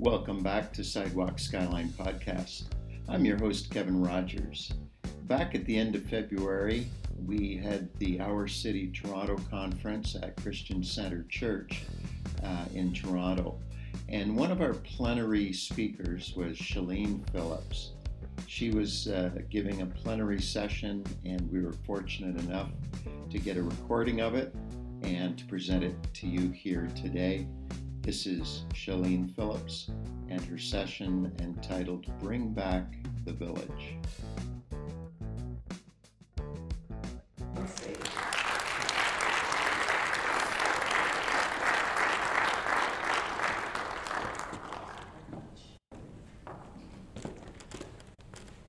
Welcome back to Sidewalk Skyline Podcast. I'm your host, Kevin Rogers. Back at the end of February, we had the Our City Toronto conference at Christian Center Church uh, in Toronto. And one of our plenary speakers was Sileen Phillips. She was uh, giving a plenary session, and we were fortunate enough to get a recording of it and to present it to you here today. This is Sileen Phillips and her session entitled Bring Back the Village.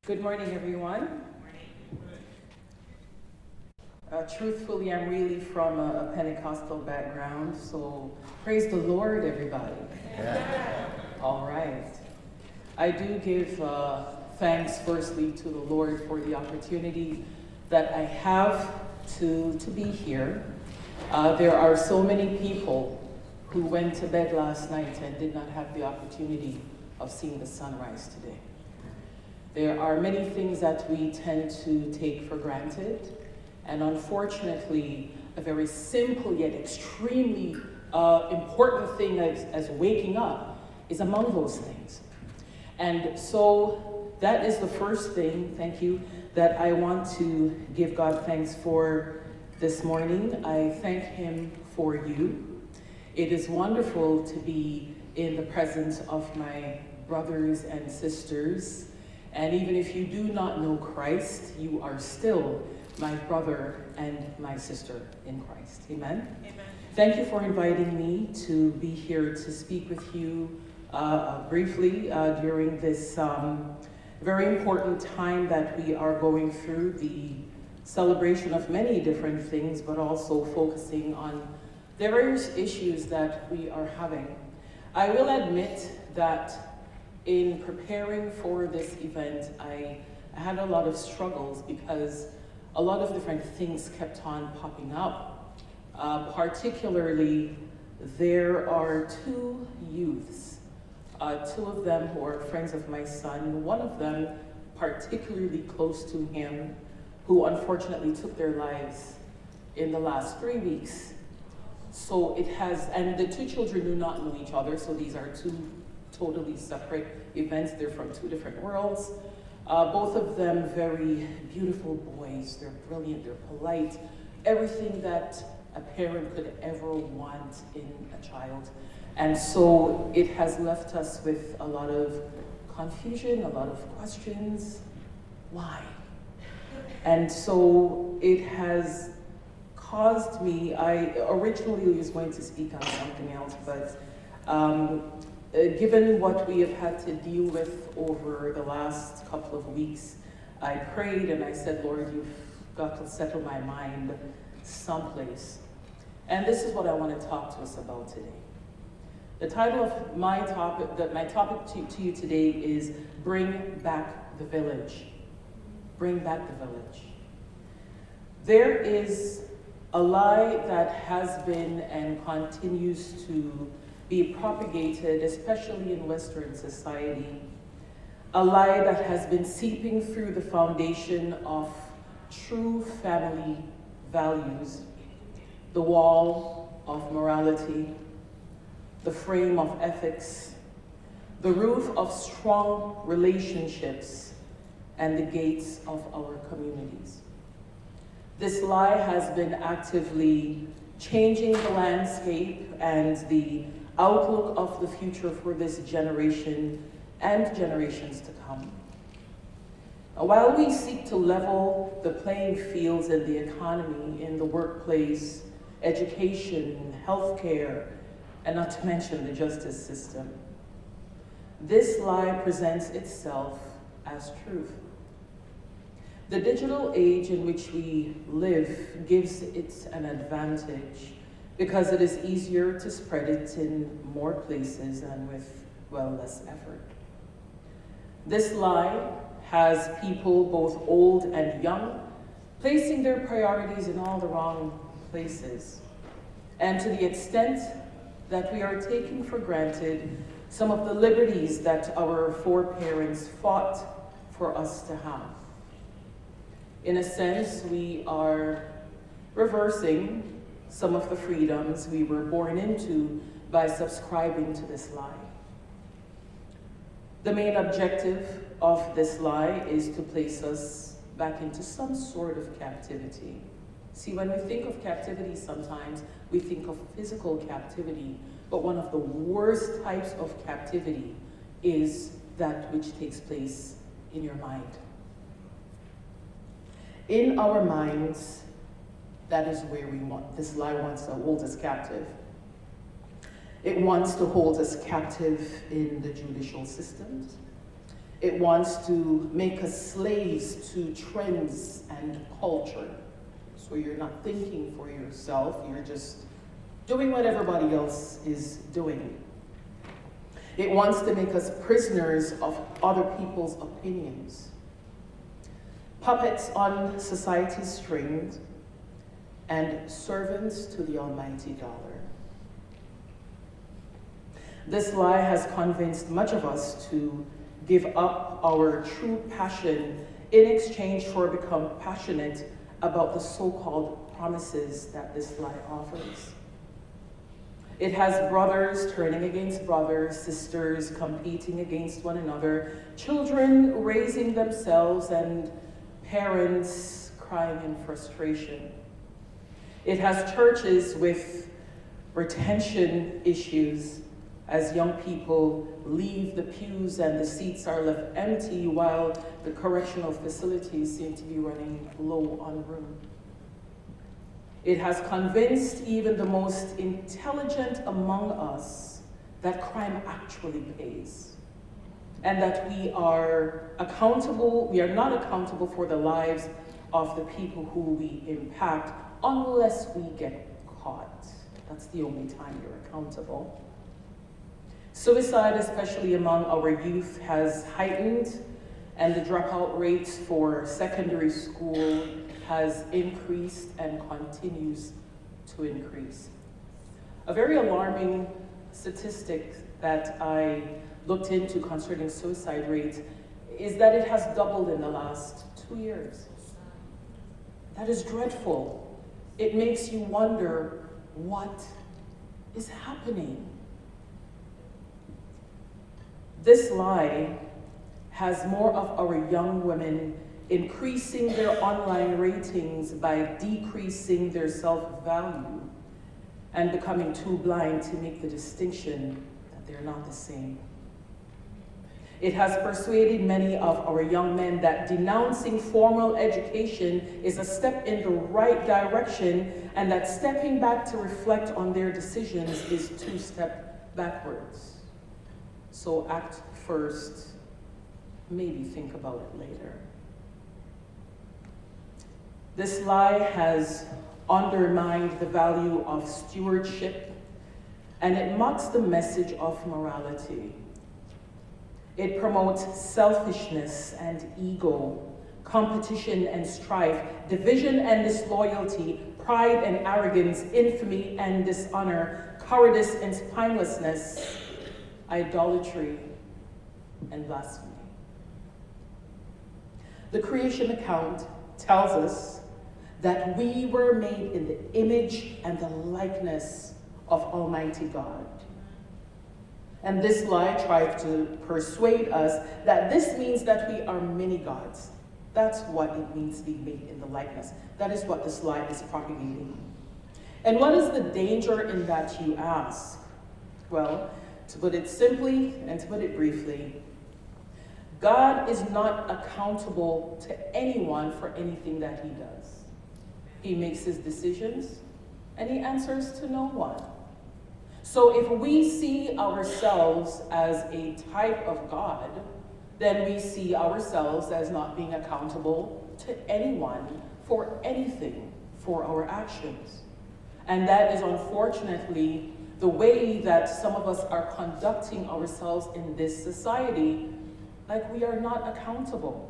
Good morning, everyone. Uh, truthfully, I'm really from a, a, Pentecostal background, so praise the Lord, everybody. Yeah. All right. I do give uh, thanks, firstly, to the Lord for the opportunity that I have to, to be here. Uh, there are so many people who went to bed last night and did not have the opportunity of seeing the sunrise today. There are many things that we tend to take for granted and unfortunately, a very simple yet extremely uh, important thing as, as waking up is among those things. And so that is the first thing, thank you, that I want to give God thanks for this morning. I thank Him for you. It is wonderful to be in the presence of my brothers and sisters. And even if you do not know Christ, you are still my brother and my sister in Christ. Amen? Amen. Thank you for inviting me to be here to speak with you uh, briefly uh, during this um, very important time that we are going through the celebration of many different things, but also focusing on the various issues that we are having. I will admit that in preparing for this event, I had a lot of struggles because a lot of different things kept on popping up. Uh, particularly, there are two youths, uh, two of them who are friends of my son, one of them particularly close to him, who unfortunately took their lives in the last three weeks. So it has, and the two children do not know each other, so these are two totally separate events. They're from two different worlds. Uh, both of them very beautiful boys. They're brilliant, they're polite, everything that a parent could ever want in a child. And so it has left us with a lot of confusion, a lot of questions. Why? And so it has caused me, I originally was going to speak on something else, but um, uh, given what we have had to deal with over the last couple of weeks, I prayed and I said, Lord, you've got to settle my mind someplace. And this is what I want to talk to us about today. The title of my topic, that my topic to, to you today is Bring Back the Village. Bring Back the Village. There is a lie that has been and continues to be propagated, especially in Western society, a lie that has been seeping through the foundation of true family values, the wall of morality, the frame of ethics, the roof of strong relationships, and the gates of our communities. This lie has been actively changing the landscape and the outlook of the future for this generation and generations to come. While we seek to level the playing fields in the economy, in the workplace, education, healthcare, and not to mention the justice system, this lie presents itself as truth. The digital age in which we live gives it an advantage because it is easier to spread it in more places and with, well, less effort. This lie has people, both old and young, placing their priorities in all the wrong places. And to the extent that we are taking for granted some of the liberties that our foreparents fought for us to have. In a sense, we are reversing some of the freedoms we were born into by subscribing to this lie. The main objective of this lie is to place us back into some sort of captivity. See, when we think of captivity, sometimes we think of physical captivity, but one of the worst types of captivity is that which takes place in your mind. In our minds, that is where we want. This lie wants to hold us captive. It wants to hold us captive in the judicial systems. It wants to make us slaves to trends and culture. So you're not thinking for yourself, you're just doing what everybody else is doing. It wants to make us prisoners of other people's opinions. Puppets on society's strings and servants to the almighty dollar. This lie has convinced much of us to give up our true passion in exchange for become passionate about the so-called promises that this lie offers. It has brothers turning against brothers, sisters competing against one another, children raising themselves, and parents crying in frustration. It has churches with retention issues as young people leave the pews and the seats are left empty while the correctional facilities seem to be running low on room. It has convinced even the most intelligent among us that crime actually pays and that we are accountable, we are not accountable for the lives of the people who we impact unless we get caught. That's the only time you're accountable. Suicide, especially among our youth, has heightened, and the dropout rates for secondary school has increased and continues to increase. A very alarming statistic that I looked into concerning suicide rates is that it has doubled in the last two years. That is dreadful. It makes you wonder what is happening. This lie has more of our young women increasing their online ratings by decreasing their self value and becoming too blind to make the distinction that they're not the same. It has persuaded many of our young men that denouncing formal education is a step in the right direction and that stepping back to reflect on their decisions is two steps backwards. So act first, maybe think about it later. This lie has undermined the value of stewardship and it mocks the message of morality. It promotes selfishness and ego, competition and strife, division and disloyalty, pride and arrogance, infamy and dishonor, cowardice and spinelessness, idolatry, and blasphemy. The creation account tells us that we were made in the image and the likeness of Almighty God. And this lie tries to persuade us that this means that we are many gods. That's what it means to be made in the likeness. That is what this lie is propagating. And what is the danger in that, you ask? Well, to put it simply and to put it briefly, God is not accountable to anyone for anything that he does. He makes his decisions and he answers to no one. So if we see ourselves as a type of God, then we see ourselves as not being accountable to anyone for anything for our actions. And that is unfortunately the way that some of us are conducting ourselves in this society, like we are not accountable.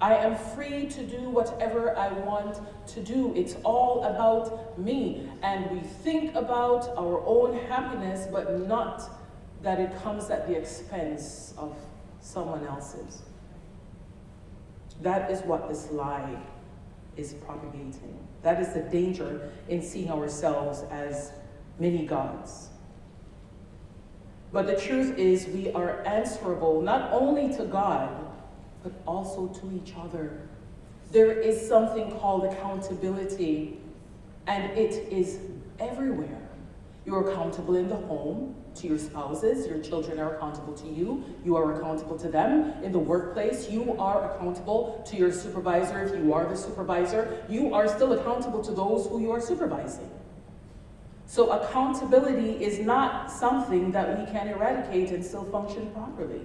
I am free to do whatever I want to do. It's all about me. And we think about our own happiness, but not that it comes at the expense of someone else's. That is what this lie is propagating. That is the danger in seeing ourselves as many gods. But the truth is, we are answerable not only to God, but also to each other. There is something called accountability, and it is everywhere. You're accountable in the home to your spouses, your children are accountable to you, you are accountable to them. In the workplace, you are accountable to your supervisor if you are the supervisor. You are still accountable to those who you are supervising. So, accountability is not something that we can eradicate and still function properly.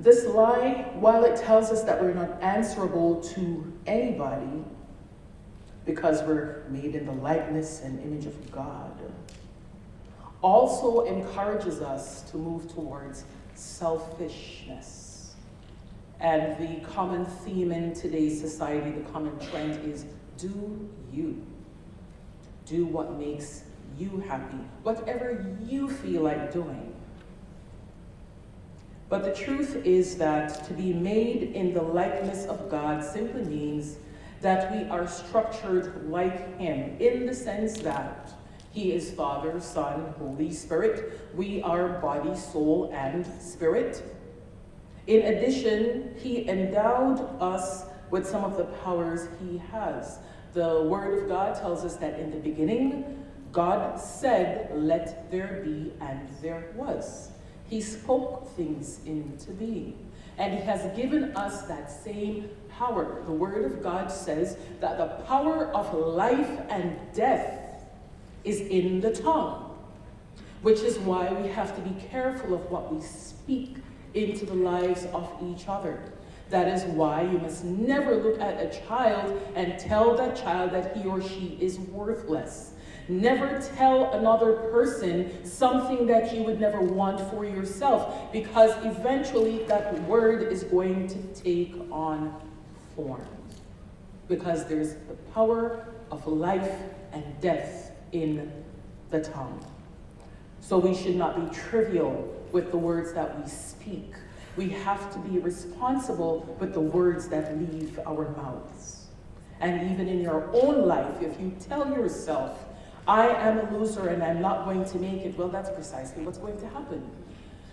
This lie, while it tells us that we're not answerable to anybody, because we're made in the likeness and image of God, also encourages us to move towards selfishness. And the common theme in today's society, the common trend is do you. Do what makes you happy, whatever you feel like doing. But the truth is that to be made in the likeness of God simply means that we are structured like Him in the sense that He is Father, Son, Holy Spirit. We are body, soul, and spirit. In addition, He endowed us with some of the powers He has. The Word of God tells us that in the beginning, God said, Let there be, and there was. He spoke things into being. And He has given us that same power. The Word of God says that the power of life and death is in the tongue, which is why we have to be careful of what we speak into the lives of each other. That is why you must never look at a child and tell that child that he or she is worthless. Never tell another person something that you would never want for yourself because eventually that word is going to take on form. Because there's the power of life and death in the tongue. So we should not be trivial with the words that we speak. We have to be responsible with the words that leave our mouths. And even in your own life, if you tell yourself, I am a loser and I'm not going to make it, well, that's precisely what's going to happen.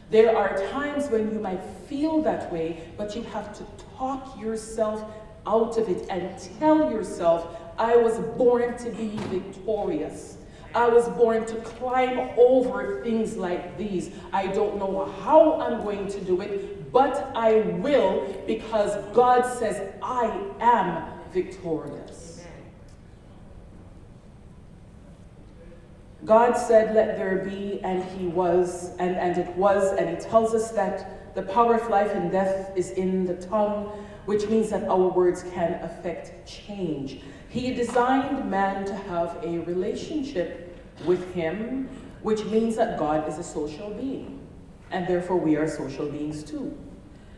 There are times when you might feel that way, but you have to talk yourself out of it and tell yourself, I was born to be victorious. I was born to climb over things like these. I don't know how I'm going to do it, but I will because God says I am victorious. God said, Let there be, and He was, and, and it was, and He tells us that the power of life and death is in the tongue, which means that our words can affect change. He designed man to have a relationship with Him, which means that God is a social being, and therefore we are social beings too.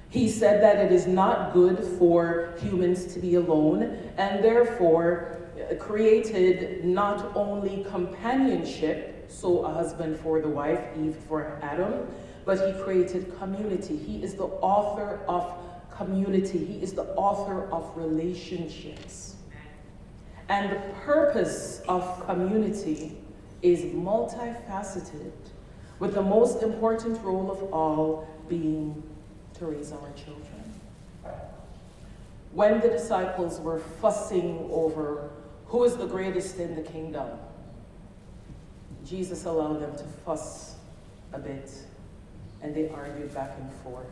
He said that it is not good for humans to be alone, and therefore created not only companionship, so a husband for the wife, Eve for Adam, but he created community. He is the author of community, he is the author of relationships. And the purpose of community is multifaceted, with the most important role of all being to raise our children. When the disciples were fussing over who is the greatest in the kingdom? Jesus allowed them to fuss a bit, and they argued back and forth.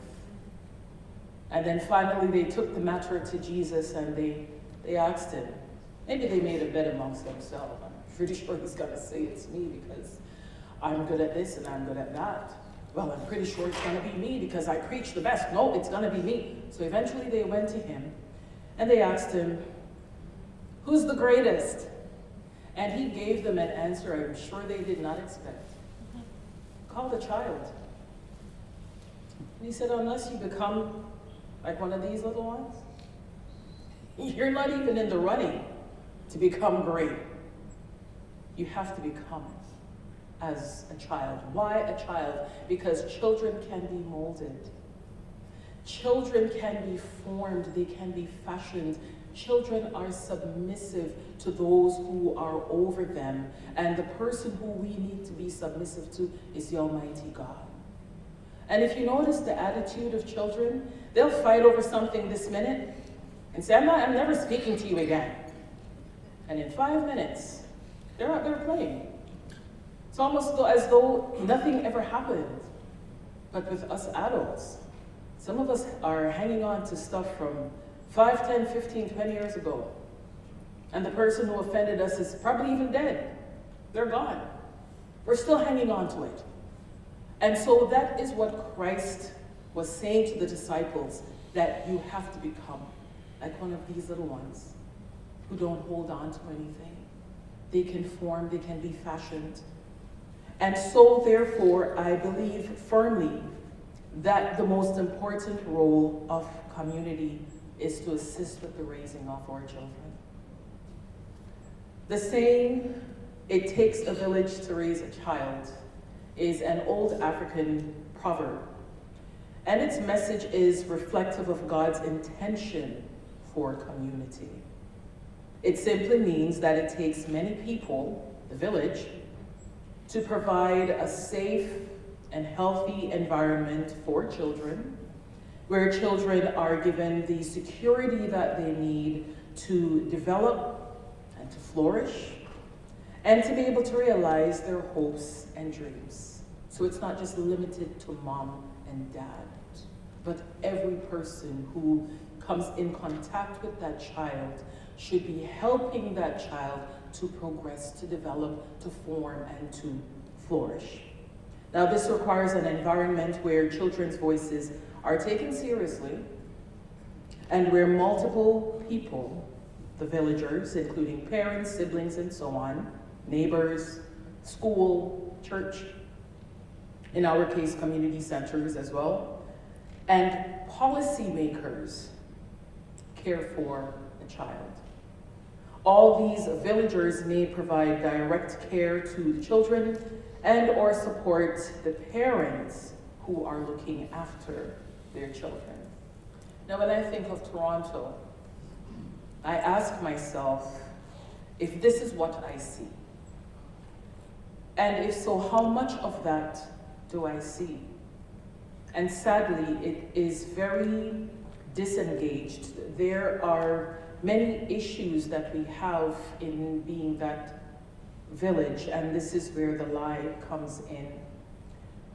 And then finally, they took the matter to Jesus and they, they asked him. Maybe they made a bet amongst themselves. I'm pretty sure he's going to say it's me because I'm good at this and I'm good at that. Well, I'm pretty sure it's going to be me because I preach the best. No, it's going to be me. So eventually they went to him and they asked him, Who's the greatest? And he gave them an answer I'm sure they did not expect. Call the child. And he said, Unless you become like one of these little ones, you're not even in the running to become great. You have to become it. as a child. Why a child? Because children can be molded. Children can be formed, they can be fashioned. Children are submissive to those who are over them. And the person who we need to be submissive to is the Almighty God. And if you notice the attitude of children, they'll fight over something this minute and say, I'm, not, I'm never speaking to you again. And in five minutes, they're out there playing. It's almost as though nothing ever happened. But with us adults, some of us are hanging on to stuff from 5, 10, 15, 20 years ago. And the person who offended us is probably even dead. They're gone. We're still hanging on to it. And so that is what Christ was saying to the disciples that you have to become like one of these little ones who don't hold on to anything. They can form, they can be fashioned. And so, therefore, I believe firmly that the most important role of community is to assist with the raising of our children. The saying, it takes a village to raise a child, is an old African proverb. And its message is reflective of God's intention for community. It simply means that it takes many people, the village, to provide a safe and healthy environment for children, where children are given the security that they need to develop and to flourish, and to be able to realize their hopes and dreams. So it's not just limited to mom and dad, but every person who comes in contact with that child should be helping that child to progress, to develop, to form, and to flourish. Now, this requires an environment where children's voices are taken seriously and where multiple people, the villagers, including parents, siblings, and so on, neighbors, school, church, in our case, community centers as well, and policymakers care for a child. All these villagers may provide direct care to the children and or support the parents who are looking after their children. Now, when I think of Toronto, I ask myself if this is what I see. And if so, how much of that do I see? And sadly, it is very disengaged. There are many issues that we have in being that village, and this is where the lie comes in.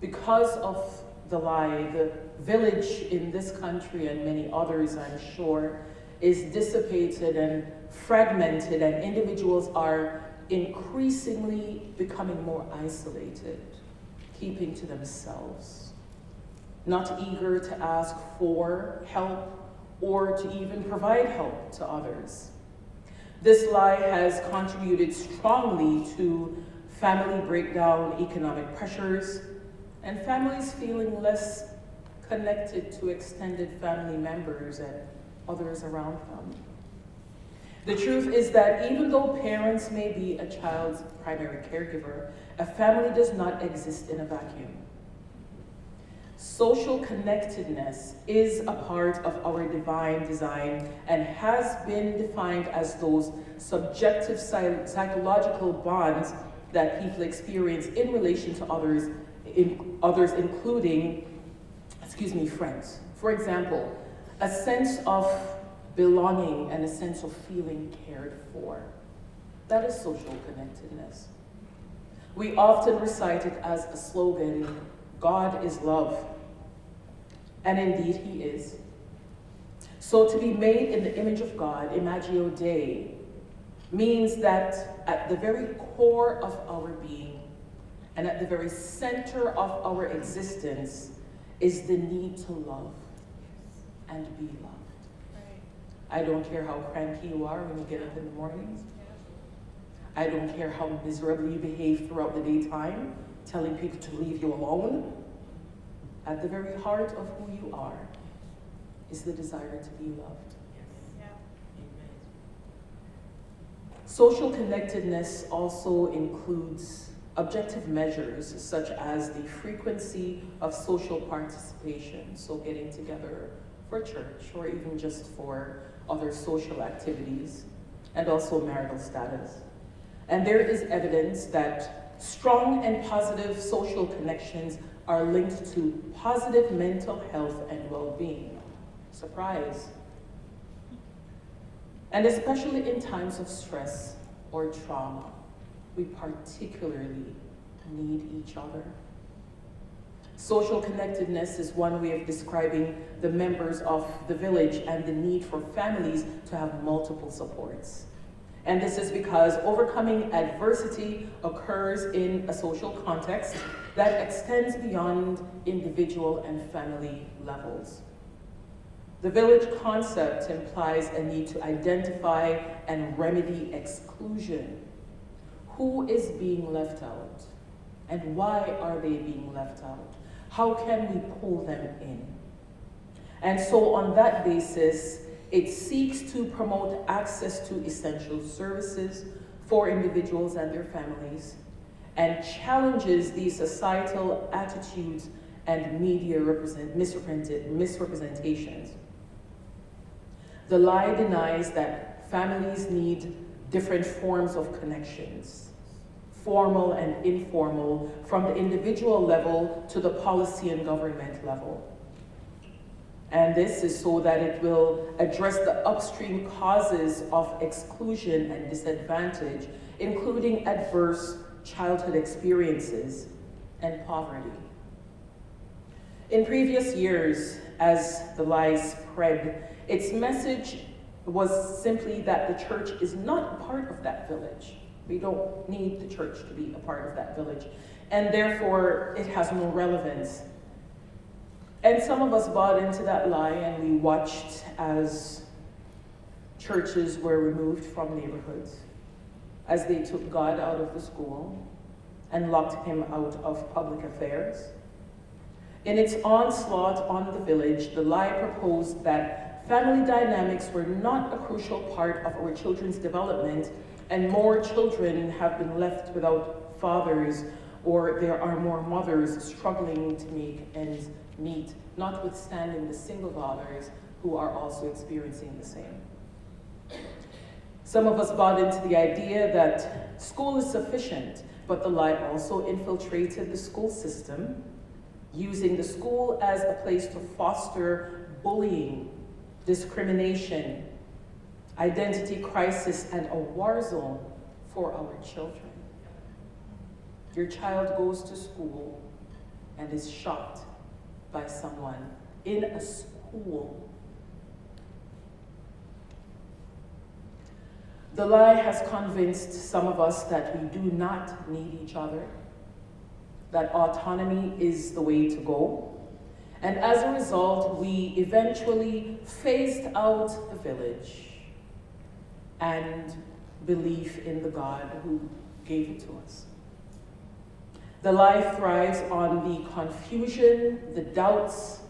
Because of the lie, the village in this country and many others, I'm sure, is dissipated and fragmented, and individuals are increasingly becoming more isolated, keeping to themselves, not eager to ask for help or to even provide help to others. This lie has contributed strongly to family breakdown, economic pressures, and families feeling less connected to extended family members and others around them. The truth is that even though parents may be a child's primary caregiver, a family does not exist in a vacuum. Social connectedness is a part of our divine design and has been defined as those subjective psychological bonds that people experience in relation to others, in, others including, excuse me, friends. For example, a sense of belonging and a sense of feeling cared for. That is social connectedness. We often recite it as a slogan God is love. And indeed, He is. So to be made in the image of God, Imago Dei, means that at the very core of our being and at the very center of our existence is the need to love and be loved. I don't care how cranky you are when you get up in the mornings. I don't care how miserably you behave throughout the daytime, telling people to leave you alone. At the very heart of who you are is the desire to be loved. Social connectedness also includes objective measures such as the frequency of social participation, so getting together for church or even just for other social activities, and also marital status. And there is evidence that strong and positive social connections are linked to positive mental health and well being. Surprise. And especially in times of stress or trauma, we particularly need each other. Social connectedness is one way of describing the members of the village and the need for families to have multiple supports. And this is because overcoming adversity occurs in a social context that extends beyond individual and family levels. The village concept implies a need to identify and remedy exclusion. Who is being left out? And why are they being left out? How can we pull them in? And so, on that basis, it seeks to promote access to essential services for individuals and their families and challenges these societal attitudes and media represent, misrepresentations. The lie denies that families need different forms of connections, formal and informal, from the individual level to the policy and government level. And this is so that it will address the upstream causes of exclusion and disadvantage, including adverse childhood experiences and poverty. In previous years, as the lies spread, its message was simply that the church is not part of that village. We don't need the church to be a part of that village. And therefore, it has no relevance. And some of us bought into that lie and we watched as churches were removed from neighborhoods, as they took God out of the school and locked him out of public affairs. In its onslaught on the village, the lie proposed that Family dynamics were not a crucial part of our children's development, and more children have been left without fathers, or there are more mothers struggling to make ends meet, notwithstanding the single fathers who are also experiencing the same. Some of us bought into the idea that school is sufficient, but the lie also infiltrated the school system, using the school as a place to foster bullying discrimination, identity crisis, and a war zone for our children. Your child goes to school and is shot by someone in a school. The lie has convinced some of us that we do not need each other, that autonomy is the way to go, and as a result, we eventually phased out the village and belief in the God who gave it to us. The life thrives on the confusion, the doubts,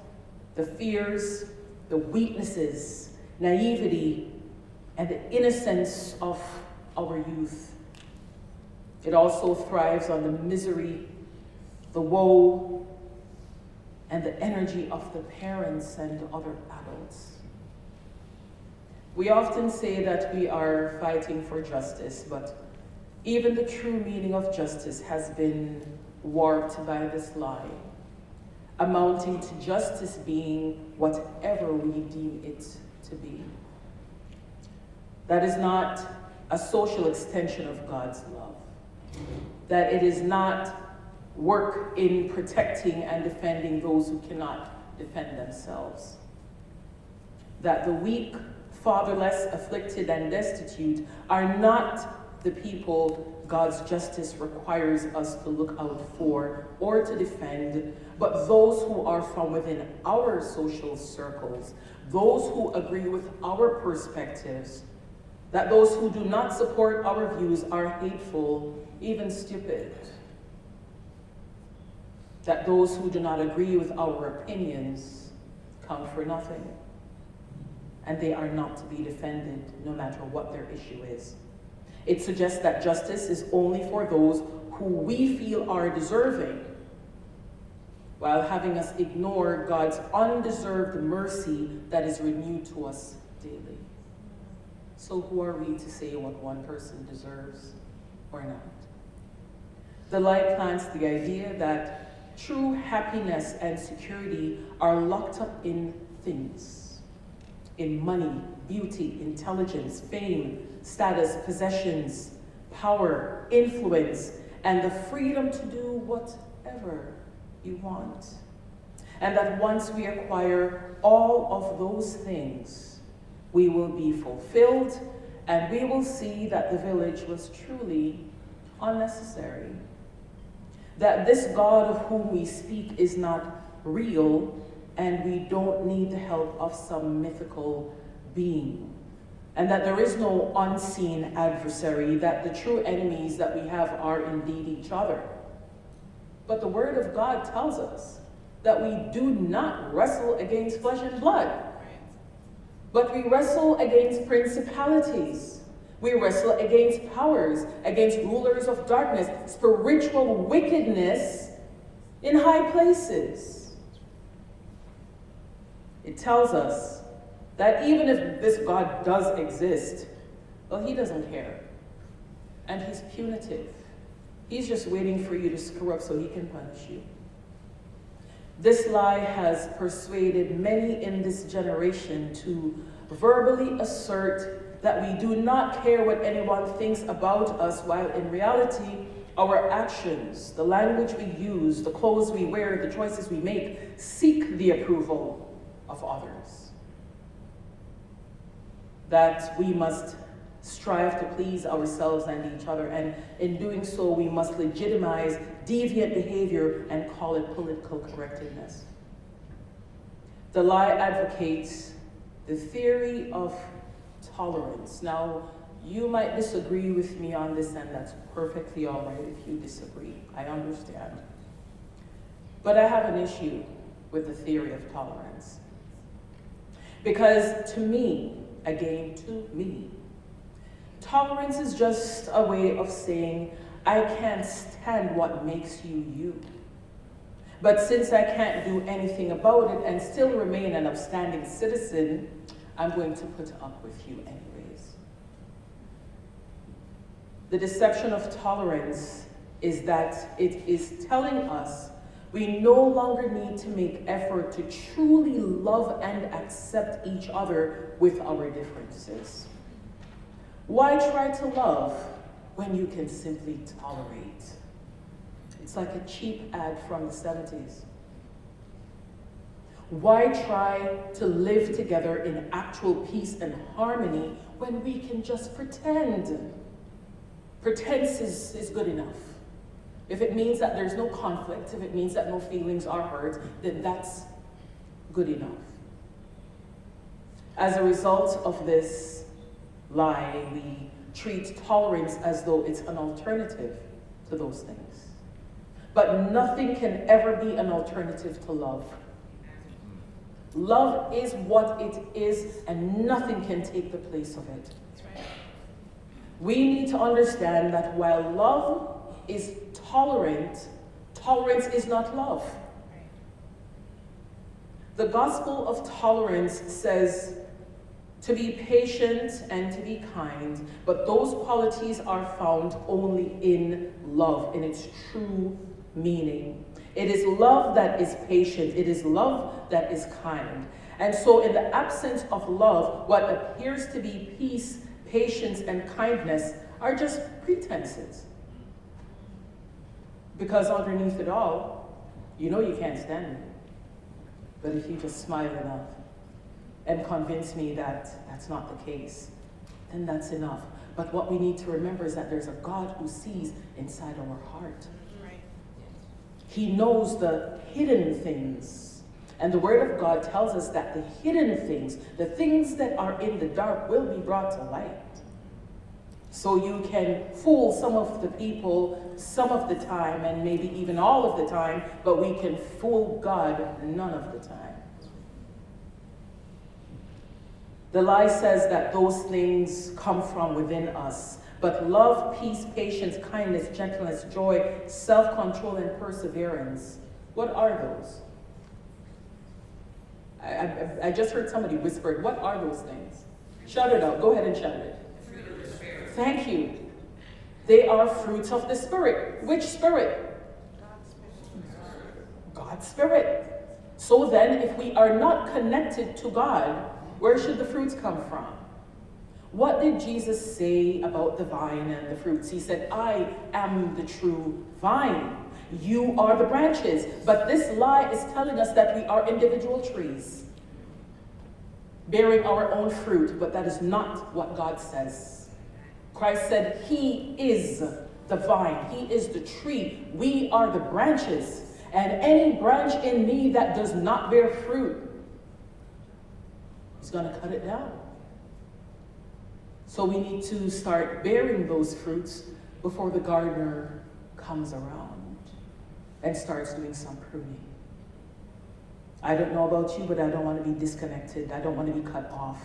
the fears, the weaknesses, naivety, and the innocence of our youth. It also thrives on the misery, the woe, and the energy of the parents and other adults. We often say that we are fighting for justice, but even the true meaning of justice has been warped by this lie, amounting to justice being whatever we deem it to be. That is not a social extension of God's love. That it is not work in protecting and defending those who cannot defend themselves. That the weak, fatherless, afflicted, and destitute are not the people God's justice requires us to look out for or to defend, but those who are from within our social circles, those who agree with our perspectives, that those who do not support our views are hateful, even stupid that those who do not agree with our opinions count for nothing, and they are not to be defended no matter what their issue is. It suggests that justice is only for those who we feel are deserving, while having us ignore God's undeserved mercy that is renewed to us daily. So, who are we to say what one person deserves or not? The light plants the idea that true happiness and security are locked up in things, in money, beauty, intelligence, fame, status, possessions, power, influence, and the freedom to do whatever you want. And that once we acquire all of those things, we will be fulfilled and we will see that the village was truly unnecessary. That this God of whom we speak is not real and we don't need the help of some mythical being. And that there is no unseen adversary, that the true enemies that we have are indeed each other. But the Word of God tells us that we do not wrestle against flesh and blood, but we wrestle against principalities. We wrestle against powers, against rulers of darkness, spiritual wickedness in high places. It tells us that even if this God does exist, well, he doesn't care. And he's punitive. He's just waiting for you to screw up so he can punish you. This lie has persuaded many in this generation to verbally assert that we do not care what anyone thinks about us, while in reality, our actions, the language we use, the clothes we wear, the choices we make, seek the approval of others that we must strive to please ourselves and each other, and in doing so, we must legitimize deviant behavior and call it political correctness. The lie advocates the theory of tolerance. Now, you might disagree with me on this, and that's perfectly all right if you disagree. I understand. But I have an issue with the theory of tolerance. Because to me, again to me. Tolerance is just a way of saying, I can't stand what makes you you. But since I can't do anything about it and still remain an upstanding citizen, I'm going to put up with you anyways. The deception of tolerance is that it is telling us we no longer need to make effort to truly love and accept each other with our differences. Why try to love when you can simply tolerate? It's like a cheap ad from the 70s. Why try to live together in actual peace and harmony when we can just pretend? Pretense is, is good enough. If it means that there's no conflict, if it means that no feelings are hurt, then that's good enough. As a result of this lie, we treat tolerance as though it's an alternative to those things. But nothing can ever be an alternative to love. Love is what it is, and nothing can take the place of it. We need to understand that while love is tolerant, tolerance is not love. The gospel of tolerance says to be patient and to be kind, but those qualities are found only in love, in its true meaning. It is love that is patient, it is love that is kind. And so, in the absence of love, what appears to be peace, patience, and kindness are just pretenses. Because underneath it all, you know you can't stand me. But if you just smile enough and convince me that that's not the case, then that's enough. But what we need to remember is that there's a God who sees inside our heart. He knows the hidden things. And the Word of God tells us that the hidden things, the things that are in the dark, will be brought to light. So you can fool some of the people some of the time, and maybe even all of the time, but we can fool God none of the time. The lie says that those things come from within us. But love, peace, patience, kindness, gentleness, joy, self control, and perseverance, what are those? I, I, I, just heard somebody whispered, What are those things? Shout it out. Go ahead and shout it. Thank you. They are fruits of the Spirit. Which Spirit? God's Spirit. So then, if we are not connected to God, where should the fruits come from? What did Jesus say about the vine and the fruits? He said, I am the true vine. You are the branches. But this lie is telling us that we are individual trees, bearing our own fruit, but that is not what God says. Christ said, He is the vine, He is the tree. We are the branches. And any branch in me that does not bear fruit, He's going to cut it down. So we need to start bearing those fruits before the gardener comes around and starts doing some pruning. I don't know about you, but I don't want to be disconnected. I don't want to be cut off.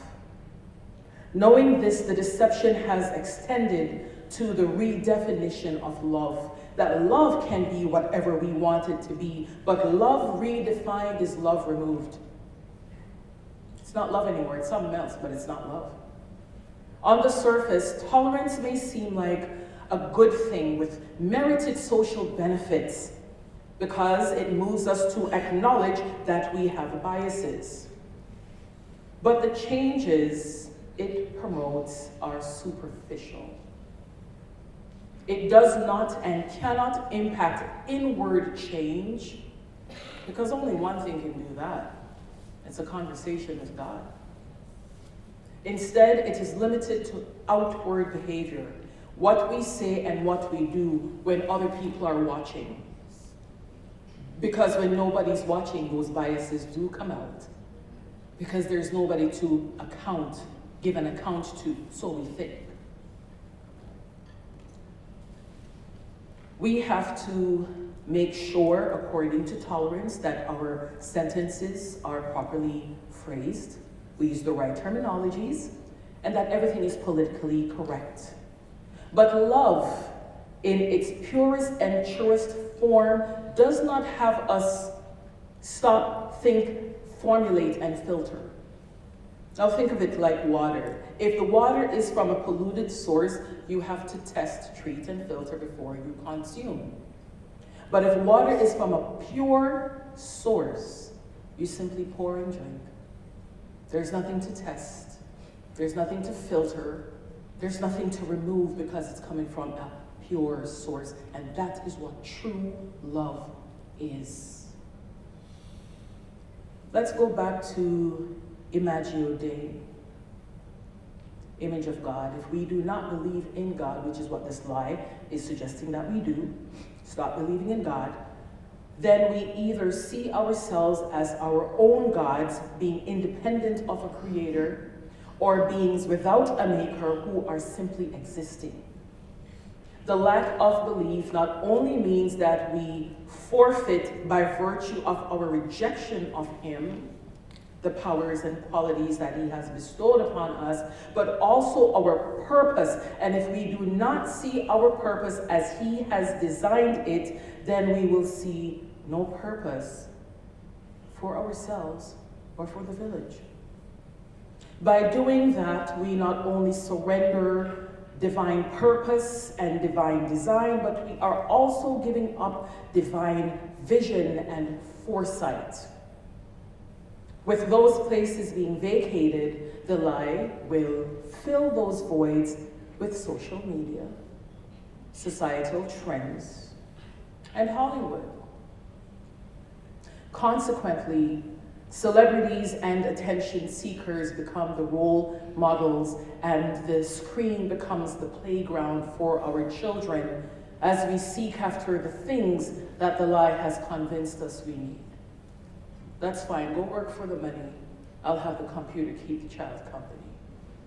Knowing this, the deception has extended to the redefinition of love. That love can be whatever we want it to be, but love redefined is love removed. It's not love anymore, it's something else, but it's not love. On the surface, tolerance may seem like a good thing with merited social benefits because it moves us to acknowledge that we have biases. But the changes it promotes are superficial. It does not and cannot impact inward change because only one thing can do that. It's a conversation with God. Instead, it is limited to outward behavior, what we say and what we do when other people are watching. Because when nobody's watching, those biases do come out. Because there's nobody to account, give an account to, so we think. We have to make sure, according to tolerance, that our sentences are properly phrased we use the right terminologies, and that everything is politically correct. But love, in its purest and truest form, does not have us stop, think, formulate, and filter. Now think of it like water. If the water is from a polluted source, you have to test, treat, and filter before you consume. But if water is from a pure source, you simply pour and drink. There's nothing to test, there's nothing to filter, there's nothing to remove because it's coming from a pure source. And that is what true love is. Let's go back to Imago Dei, image of God. If we do not believe in God, which is what this lie is suggesting that we do, stop believing in God, then we either see ourselves as our own gods, being independent of a creator, or beings without a maker who are simply existing. The lack of belief not only means that we forfeit, by virtue of our rejection of Him, the powers and qualities that He has bestowed upon us, but also our purpose. And if we do not see our purpose as He has designed it, then we will see no purpose for ourselves or for the village. By doing that, we not only surrender divine purpose and divine design, but we are also giving up divine vision and foresight. With those places being vacated, the lie will fill those voids with social media, societal trends, and Hollywood. Consequently, celebrities and attention seekers become the role models, and the screen becomes the playground for our children as we seek after the things that the lie has convinced us we need. That's fine, go work for the money. I'll have the computer keep the child company.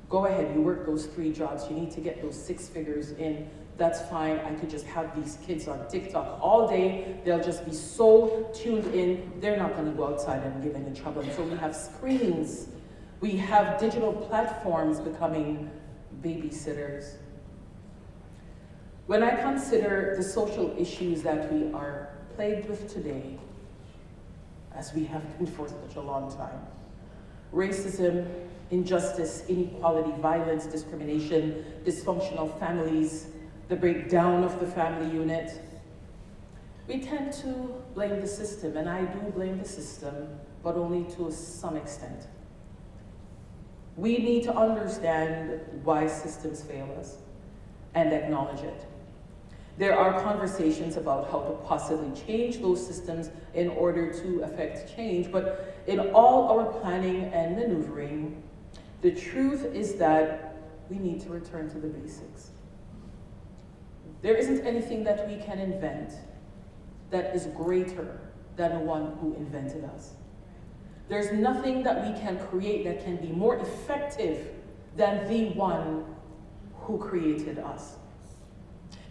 Go ahead, you work those three jobs. You need to get those six figures in that's fine. I could just have these kids on TikTok all day. They'll just be so tuned in. They're not going to go outside and get any trouble. And so we have screens We have digital platforms becoming babysitters. When I consider the social issues that we are plagued with today, as we have been for such a long time racism, injustice, inequality, violence, discrimination, dysfunctional families, the breakdown of the family unit. We tend to blame the system, and I do blame the system, but only to some extent. We need to understand why systems fail us and acknowledge it. There are conversations about how to possibly change those systems in order to affect change, but in all our planning and maneuvering, the truth is that we need to return to the basics. There isn't anything that we can invent that is greater than the one who invented us. There's nothing that we can create that can be more effective than the one who created us.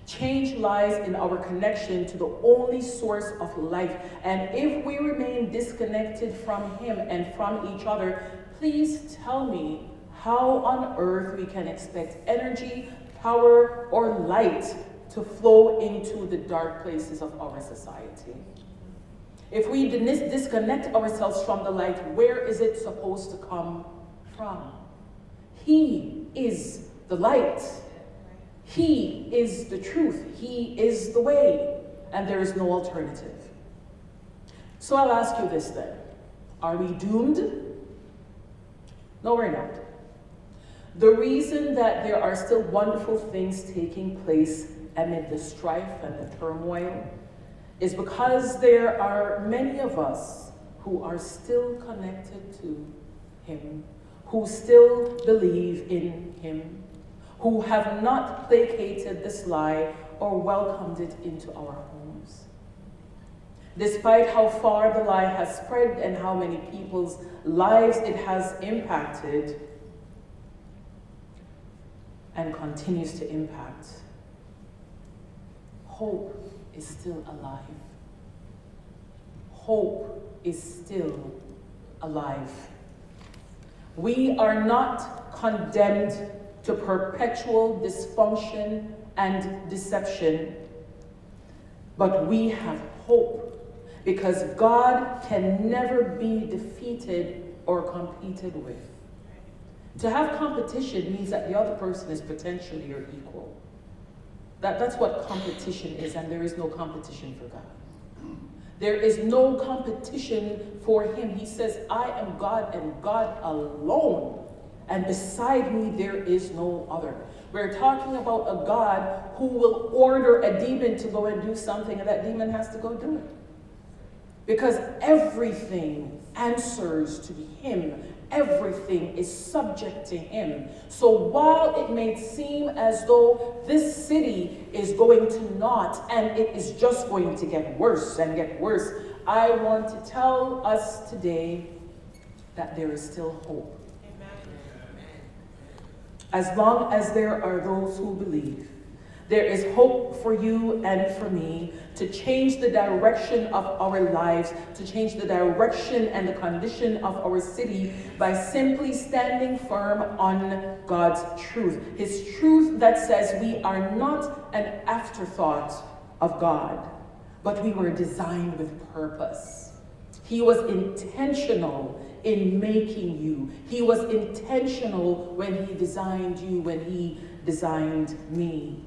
Change lies in our connection to the only source of life. And if we remain disconnected from Him and from each other, please tell me how on earth we can expect energy, power, or light to flow into the dark places of our society. If we disconnect ourselves from the light, where is it supposed to come from? He is the light. He is the truth. He is the way. And there is no alternative. So I'll ask you this then Are we doomed? No, we're not. The reason that there are still wonderful things taking place amid the strife and the turmoil is because there are many of us who are still connected to Him, who still believe in Him, who have not placated this lie or welcomed it into our homes. Despite how far the lie has spread and how many people's lives it has impacted and continues to impact, hope is still alive. Hope is still alive. We are not condemned to perpetual dysfunction and deception, but we have hope because God can never be defeated or competed with. To have competition means that the other person is potentially your equal. That, that's what competition is, and there is no competition for God. There is no competition for Him. He says, I am God and God alone, and beside me there is no other. We're talking about a God who will order a demon to go and do something, and that demon has to go do it. Because everything answers to Him everything is subject to him. So while it may seem as though this city is going to naught and it is just going to get worse and get worse, I want to tell us today that there is still hope. As long as there are those who believe, there is hope for you and for me to change the direction of our lives, to change the direction and the condition of our city by simply standing firm on God's truth. His truth that says we are not an afterthought of God, but we were designed with purpose. He was intentional in making you. He was intentional when he designed you, when he designed me.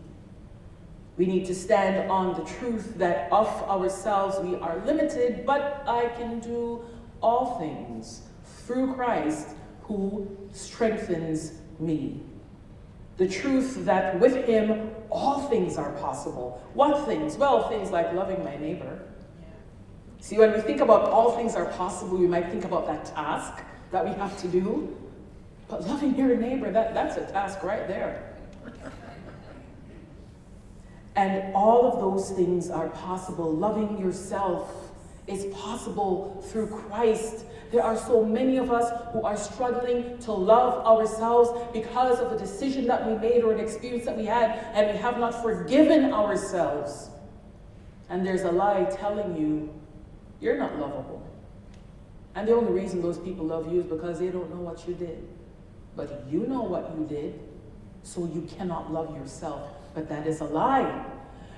We need to stand on the truth that of ourselves we are limited, but I can do all things through Christ who strengthens me. The truth that with him all things are possible. What things? Well, things like loving my neighbor. See, when we think about all things are possible, we might think about that task that we have to do. But loving your neighbor, that, that's a task right there. And all of those things are possible. Loving yourself is possible through Christ. There are so many of us who are struggling to love ourselves because of a decision that we made or an experience that we had, and we have not forgiven ourselves. And there's a lie telling you you're not lovable. And the only reason those people love you is because they don't know what you did. But you know what you did, so you cannot love yourself. But that is a lie.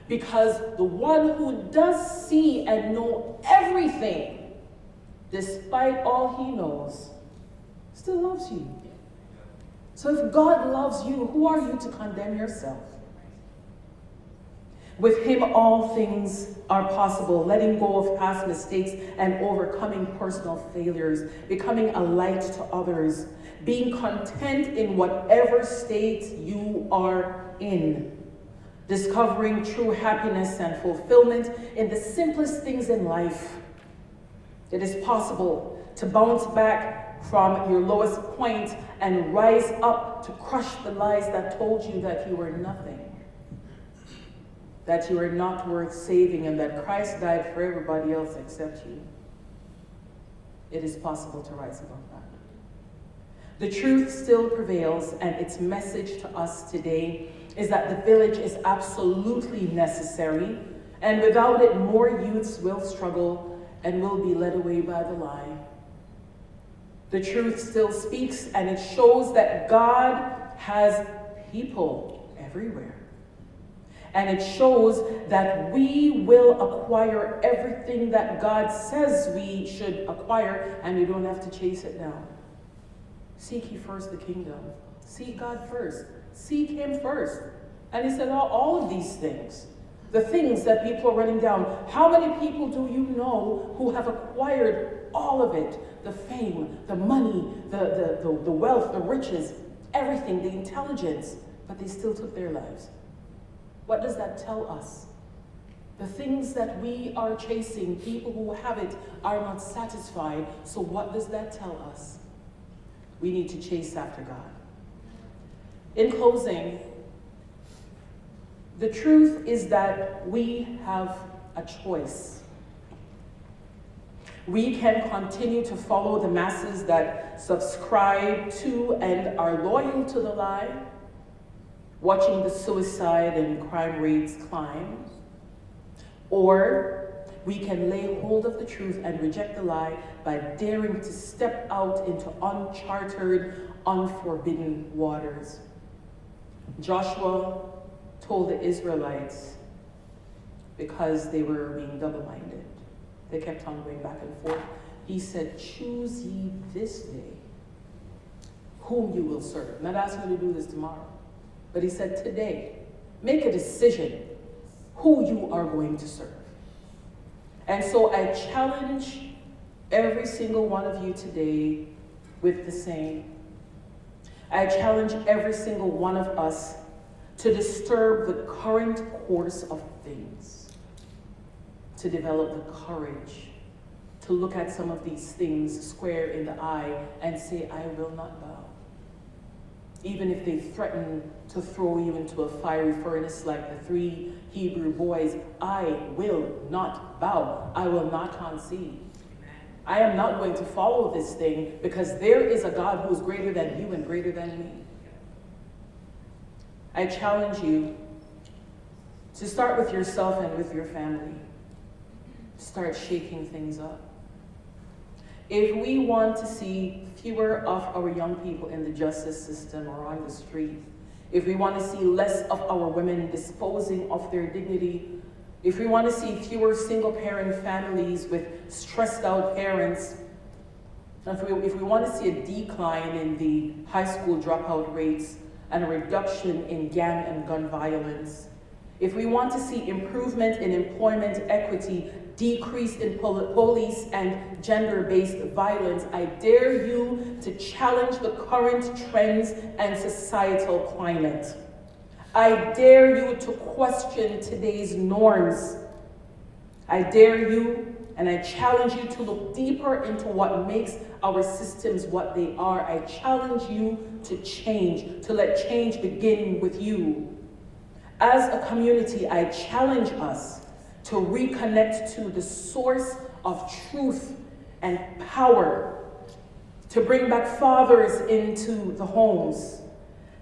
Because the one who does see and know everything, despite all he knows, still loves you. So if God loves you, who are you to condemn yourself? With Him, all things are possible. Letting go of past mistakes and overcoming personal failures, becoming a light to others, being content in whatever state you are in, discovering true happiness and fulfillment in the simplest things in life. It is possible to bounce back from your lowest point and rise up to crush the lies that told you that you were nothing, that you are not worth saving, and that Christ died for everybody else except you. It is possible to rise above that. The truth still prevails, and its message to us today is that the village is absolutely necessary, and without it, more youths will struggle and will be led away by the lie. The truth still speaks, and it shows that God has people everywhere. And it shows that we will acquire everything that God says we should acquire, and we don't have to chase it down. Seek ye first the kingdom. Seek God first. Seek Him first. And He said, all, all of these things, the things that people are running down, how many people do you know who have acquired all of it? the fame, the money, the, the, the, the wealth, the riches, everything, the intelligence, but they still took their lives. What does that tell us? The things that we are chasing, people who have it are not satisfied. So, what does that tell us? We need to chase after God. In closing, the truth is that we have a choice. We can continue to follow the masses that subscribe to and are loyal to the lie, watching the suicide and crime rates climb. Or we can lay hold of the truth and reject the lie by daring to step out into uncharted, unforbidden waters. Joshua told the Israelites because they were being double minded. They kept on going back and forth. He said, Choose ye this day whom you will serve. Not asking you to do this tomorrow. But he said, Today, make a decision who you are going to serve. And so I challenge every single one of you today with the same. I challenge every single one of us to disturb the current course of things to develop the courage to look at some of these things square in the eye and say, I will not bow. Even if they threaten to throw you into a fiery furnace like the three Hebrew boys, I will not bow. I will not concede. I am not going to follow this thing because there is a God who is greater than you and greater than me. I challenge you to start with yourself and with your family start shaking things up. If we want to see fewer of our young people in the justice system or on the street, if we want to see less of our women disposing of their dignity, if we want to see fewer single parent families with stressed out parents, if we, if we want to see a decline in the high school dropout rates and a reduction in gang and gun violence, if we want to see improvement in employment equity decrease in pol- police and gender based violence, I dare you to challenge the current trends and societal climate. I dare you to question today's norms. I dare you and I challenge you to look deeper into what makes our systems what they are. I challenge you to change, to let change begin with you. As a community, I challenge us to reconnect to the source of truth and power, to bring back fathers into the homes,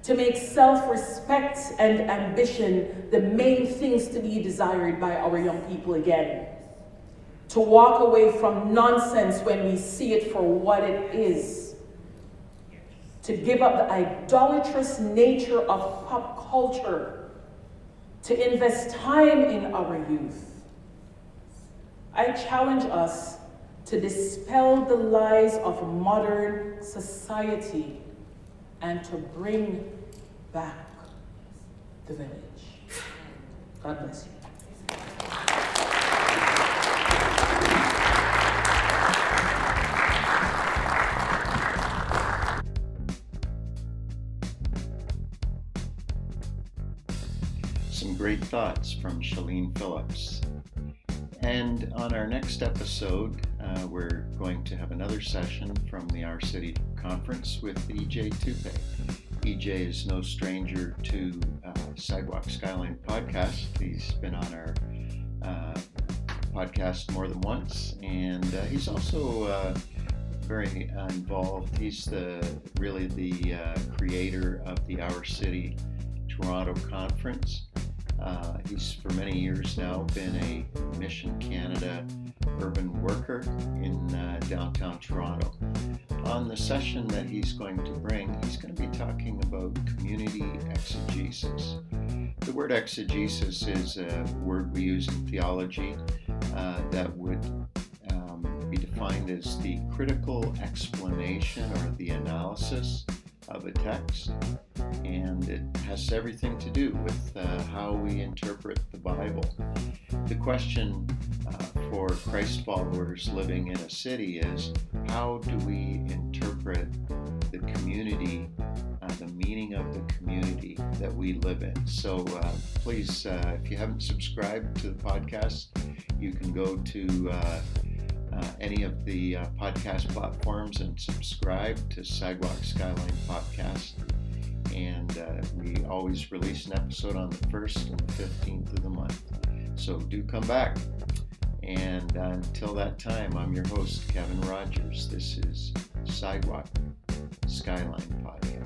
to make self respect and ambition the main things to be desired by our young people again, to walk away from nonsense when we see it for what it is, to give up the idolatrous nature of pop culture, to invest time in our youth. I challenge us to dispel the lies of modern society and to bring back the village. God bless you. Some great thoughts from Sileen Phillips. And on our next episode, uh, we're going to have another session from the Our City Conference with EJ Tupe. EJ is no stranger to uh, Sidewalk Skyline podcast. He's been on our uh, podcast more than once, and uh, he's also uh, very involved. He's the really the uh, creator of the Our City Toronto Conference. Uh, he's for many years now been a Mission Canada urban worker in uh, downtown Toronto. On the session that he's going to bring, he's going to be talking about community exegesis. The word exegesis is a word we use in theology uh, that would um, be defined as the critical explanation or the analysis of a text, and it has everything to do with uh, how we interpret the Bible. The question uh, for Christ followers living in a city is how do we interpret the community, uh, the meaning of the community that we live in? So uh, please, uh, if you haven't subscribed to the podcast, you can go to uh, any of the uh, podcast platforms and subscribe to Sidewalk Skyline Podcast. And uh, we always release an episode on the 1st and the 15th of the month. So do come back. And until that time, I'm your host, Kevin Rogers. This is Sidewalk Skyline Podcast.